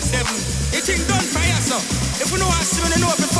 24-7. The thing done fire so. If we know me, you know if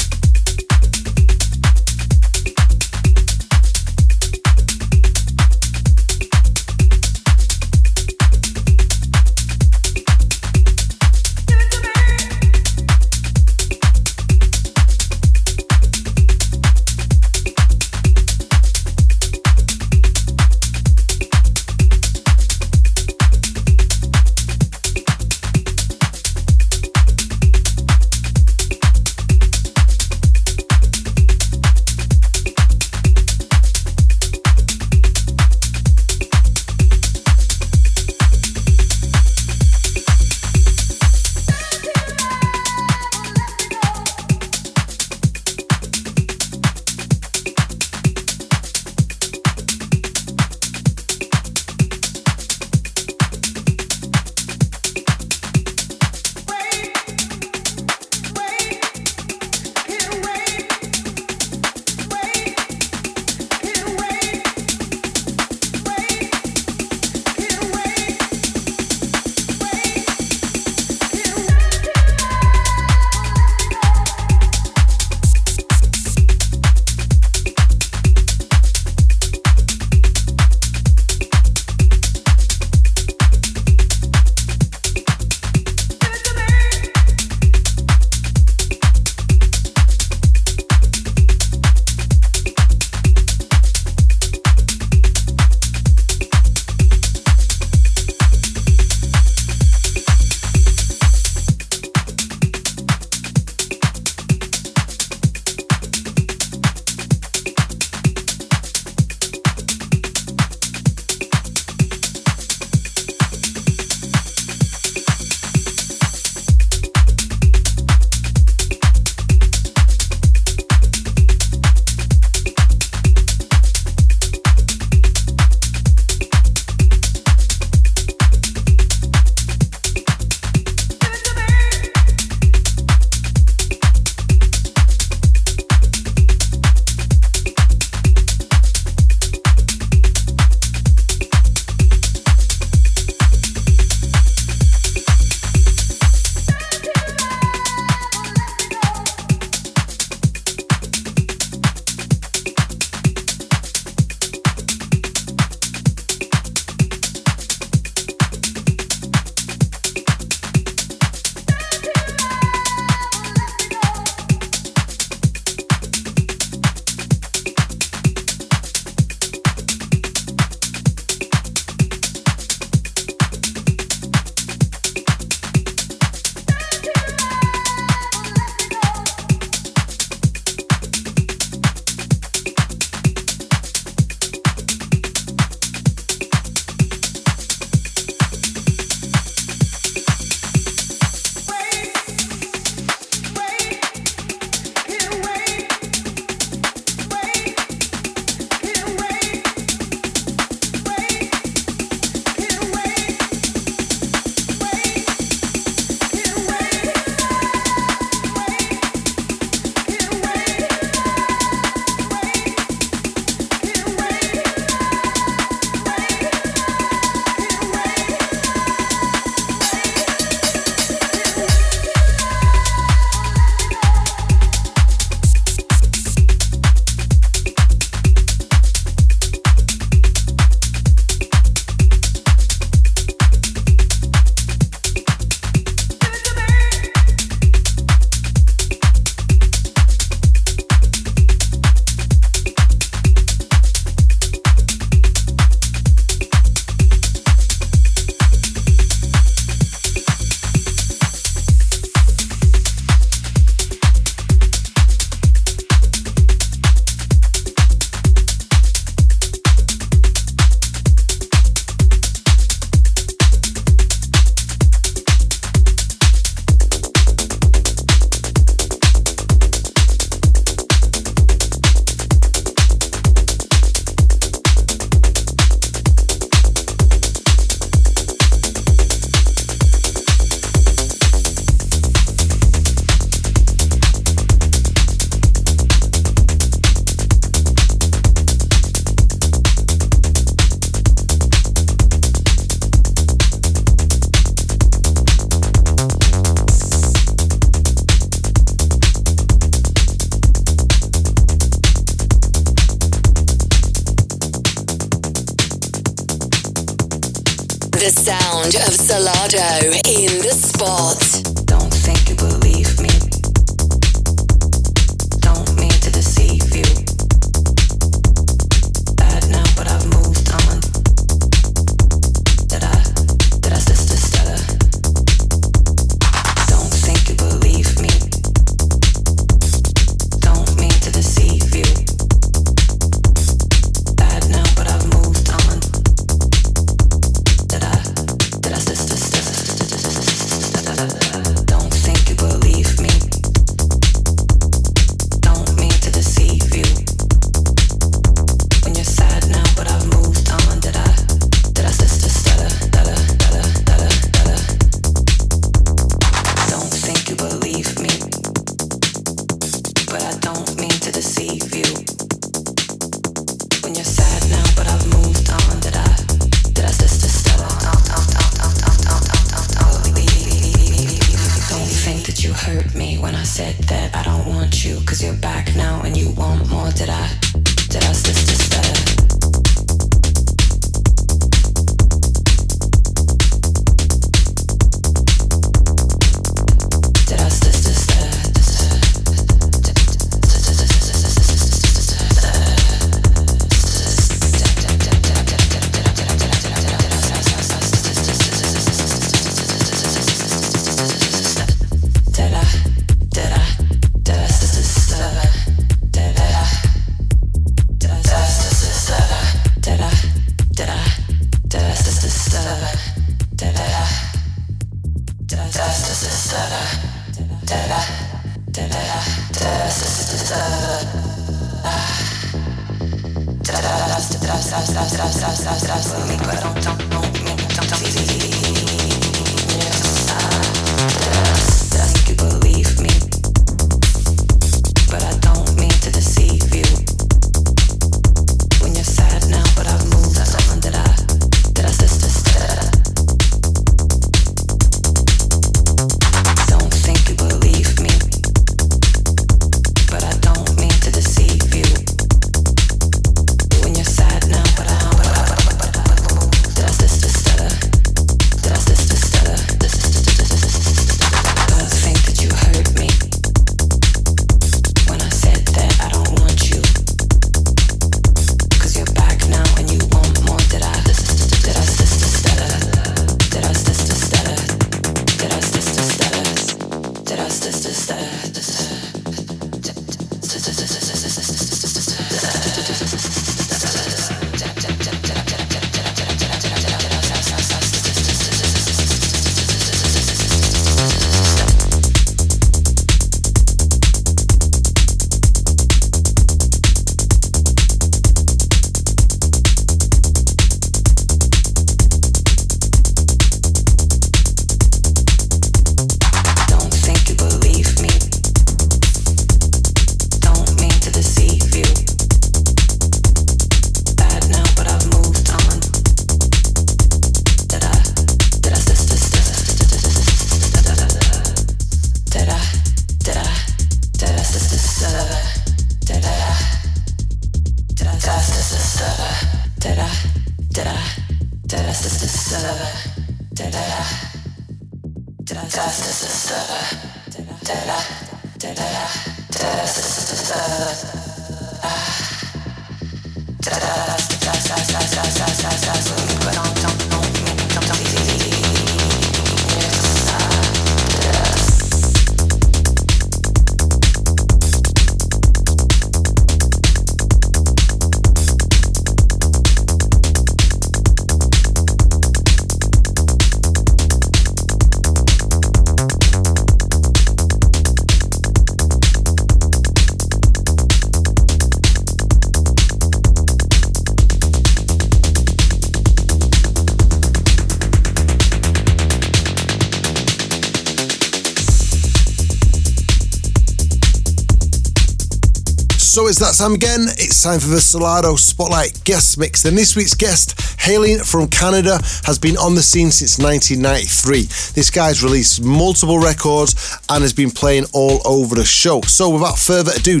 that time again. It's time for the Solardo Spotlight Guest Mix. And this week's guest, hailing from Canada, has been on the scene since 1993. This guy's released multiple records and has been playing all over the show. So without further ado,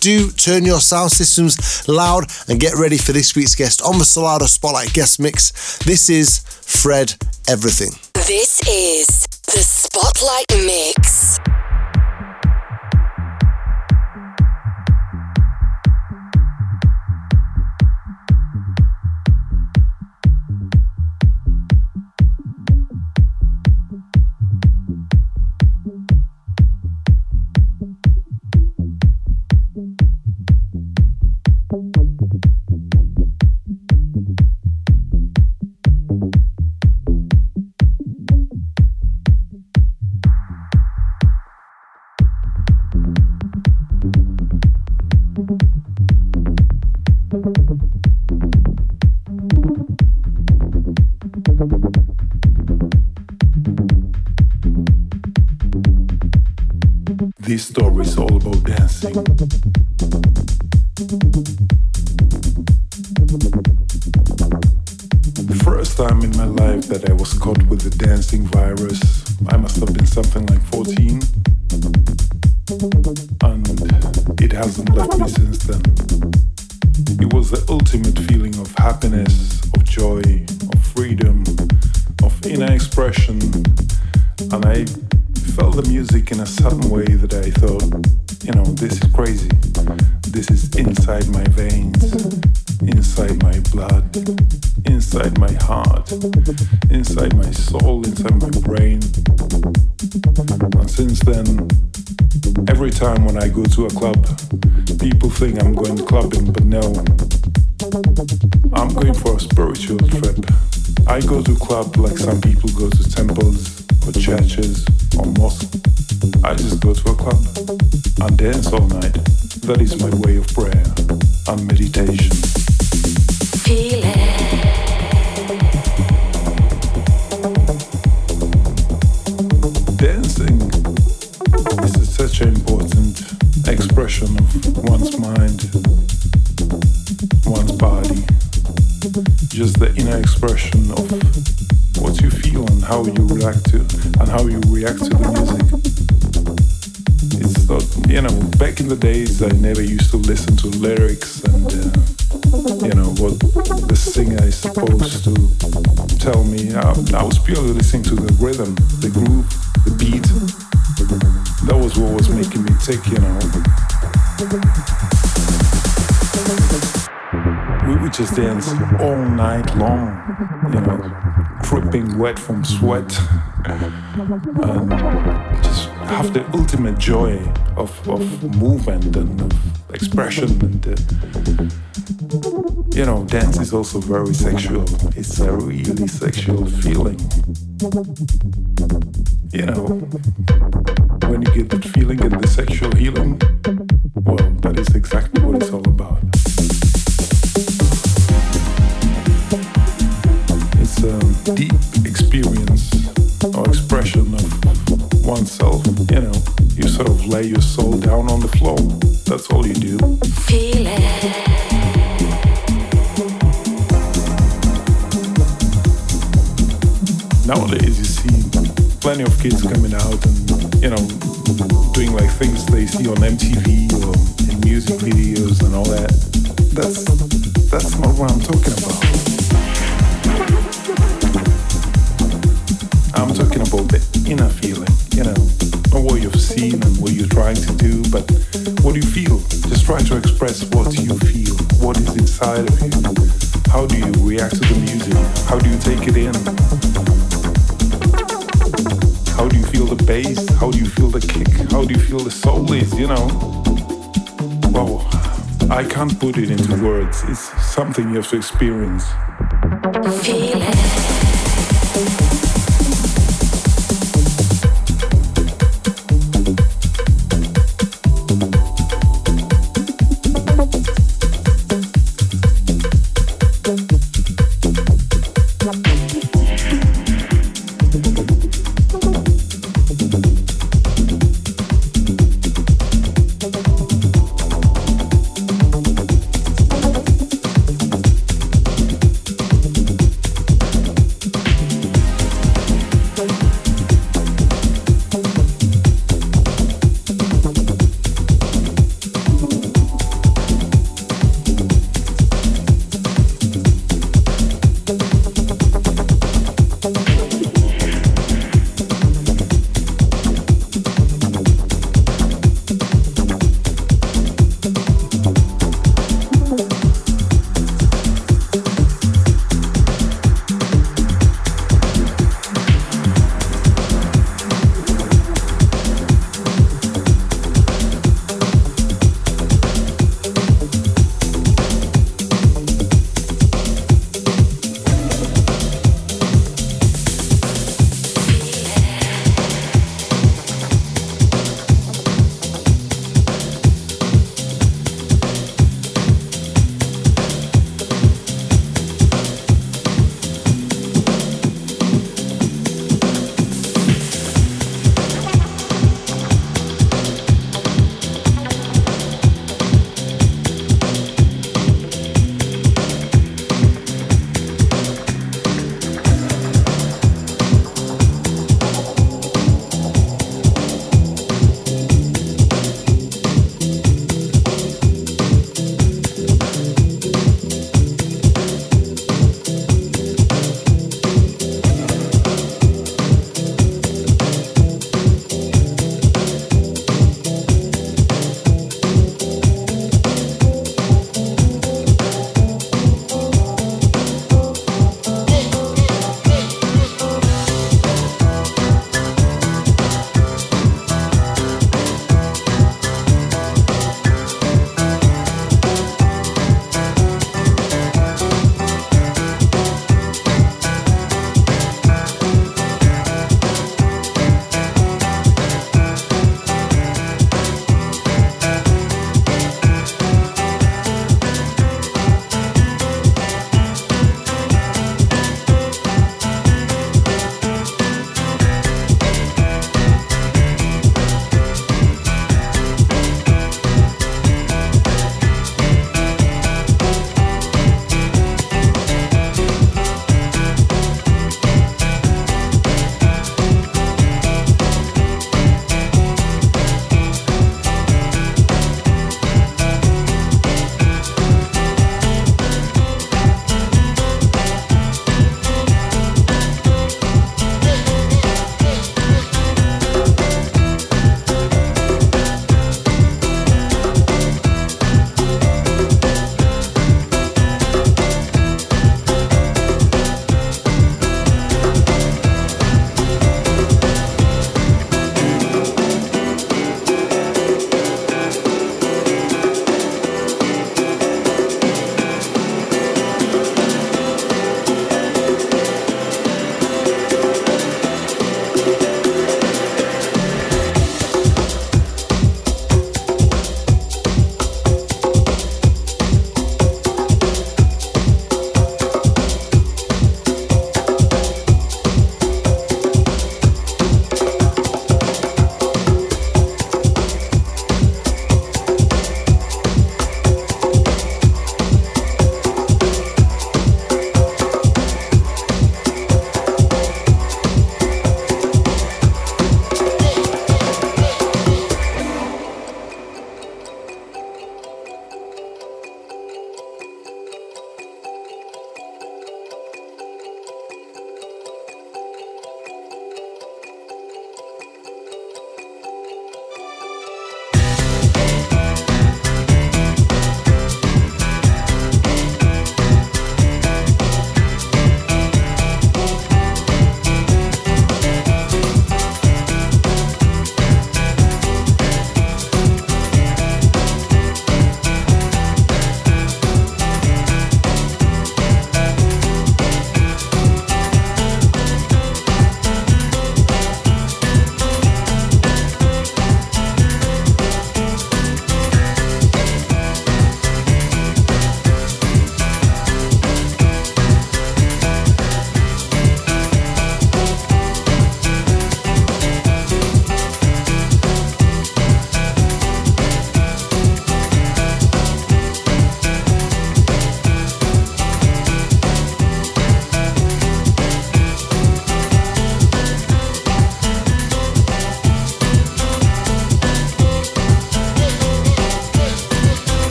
do turn your sound systems loud and get ready for this week's guest on the Solardo Spotlight Guest Mix. This is Fred Everything. This is the Spotlight Mix. This story is all about dancing. The first time in my life that I was caught with the dancing virus, I must have been something like 14. And it hasn't left me since then. It was the ultimate feeling of happiness, of joy, of freedom, of inner expression. And I felt the music in a certain way that I thought, you know, this is crazy. This is inside my veins, inside my blood, inside my heart, inside my soul, inside my brain. And since then, every time when I go to a club, people think I'm going clubbing, but no. I'm going for a spiritual trip. I go to club like some people go to temples or churches or mosques. I just go to a club and dance all night. That is my way of prayer and meditation. Feel it. Dancing is such an important expression of one's mind, one's body. Just the inner expression of how you react to and how you react to the music. It's not, you know, back in the days I never used to listen to lyrics and uh, you know what the singer is supposed to tell me. I, I was purely listening to the rhythm, the groove, the beat. That was what was making me tick, you know. Just dance all night long, you know, dripping wet from sweat, and just have the ultimate joy of, of movement and of expression. And uh, you know, dance is also very sexual. It's a really sexual feeling. You know, when you get that feeling and the sexual healing, well, that is exactly what it's all about. Lay your soul down on the floor. That's all you do. Feel it. Nowadays, you see plenty of kids coming out and, you know, doing like things they see on MTV or in music videos and all that. That's that's not what I'm talking about. I'm talking about the inner feeling, you know, not what you've seen and what you're trying to do, but what do you feel. Just try to express what you feel, what is inside of you. How do you react to the music? How do you take it in? How do you feel the bass? How do you feel the kick? How do you feel the soul is, you know? Well, I can't put it into words. It's something you have to experience. Feel it.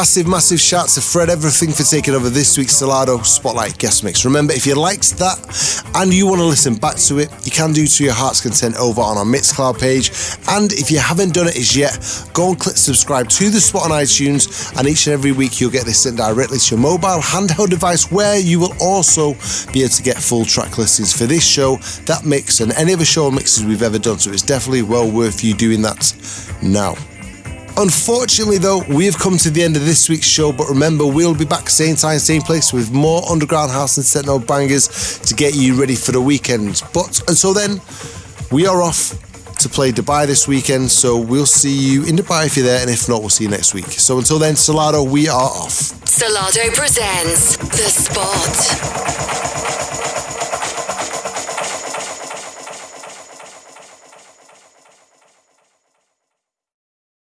Massive, massive shout to Fred Everything for taking over this week's Solardo Spotlight guest mix. Remember, if you liked that and you want to listen back to it, you can do to your heart's content over on our Mixcloud page. And if you haven't done it as yet, go and click subscribe to the spot on iTunes. And each and every week, you'll get this sent directly to your mobile handheld device, where you will also be able to get full track listings for this show, that mix, and any other show mixes we've ever done. So it's definitely well worth you doing that now. Unfortunately, though, we have come to the end of this week's show, but remember, we'll be back same time, same place with more underground house and techno bangers to get you ready for the weekend. But until then, we are off to play Dubai this weekend, so we'll see you in Dubai if you're there, and if not, we'll see you next week. So until then, Solardo, we are off. Solardo presents The Spot.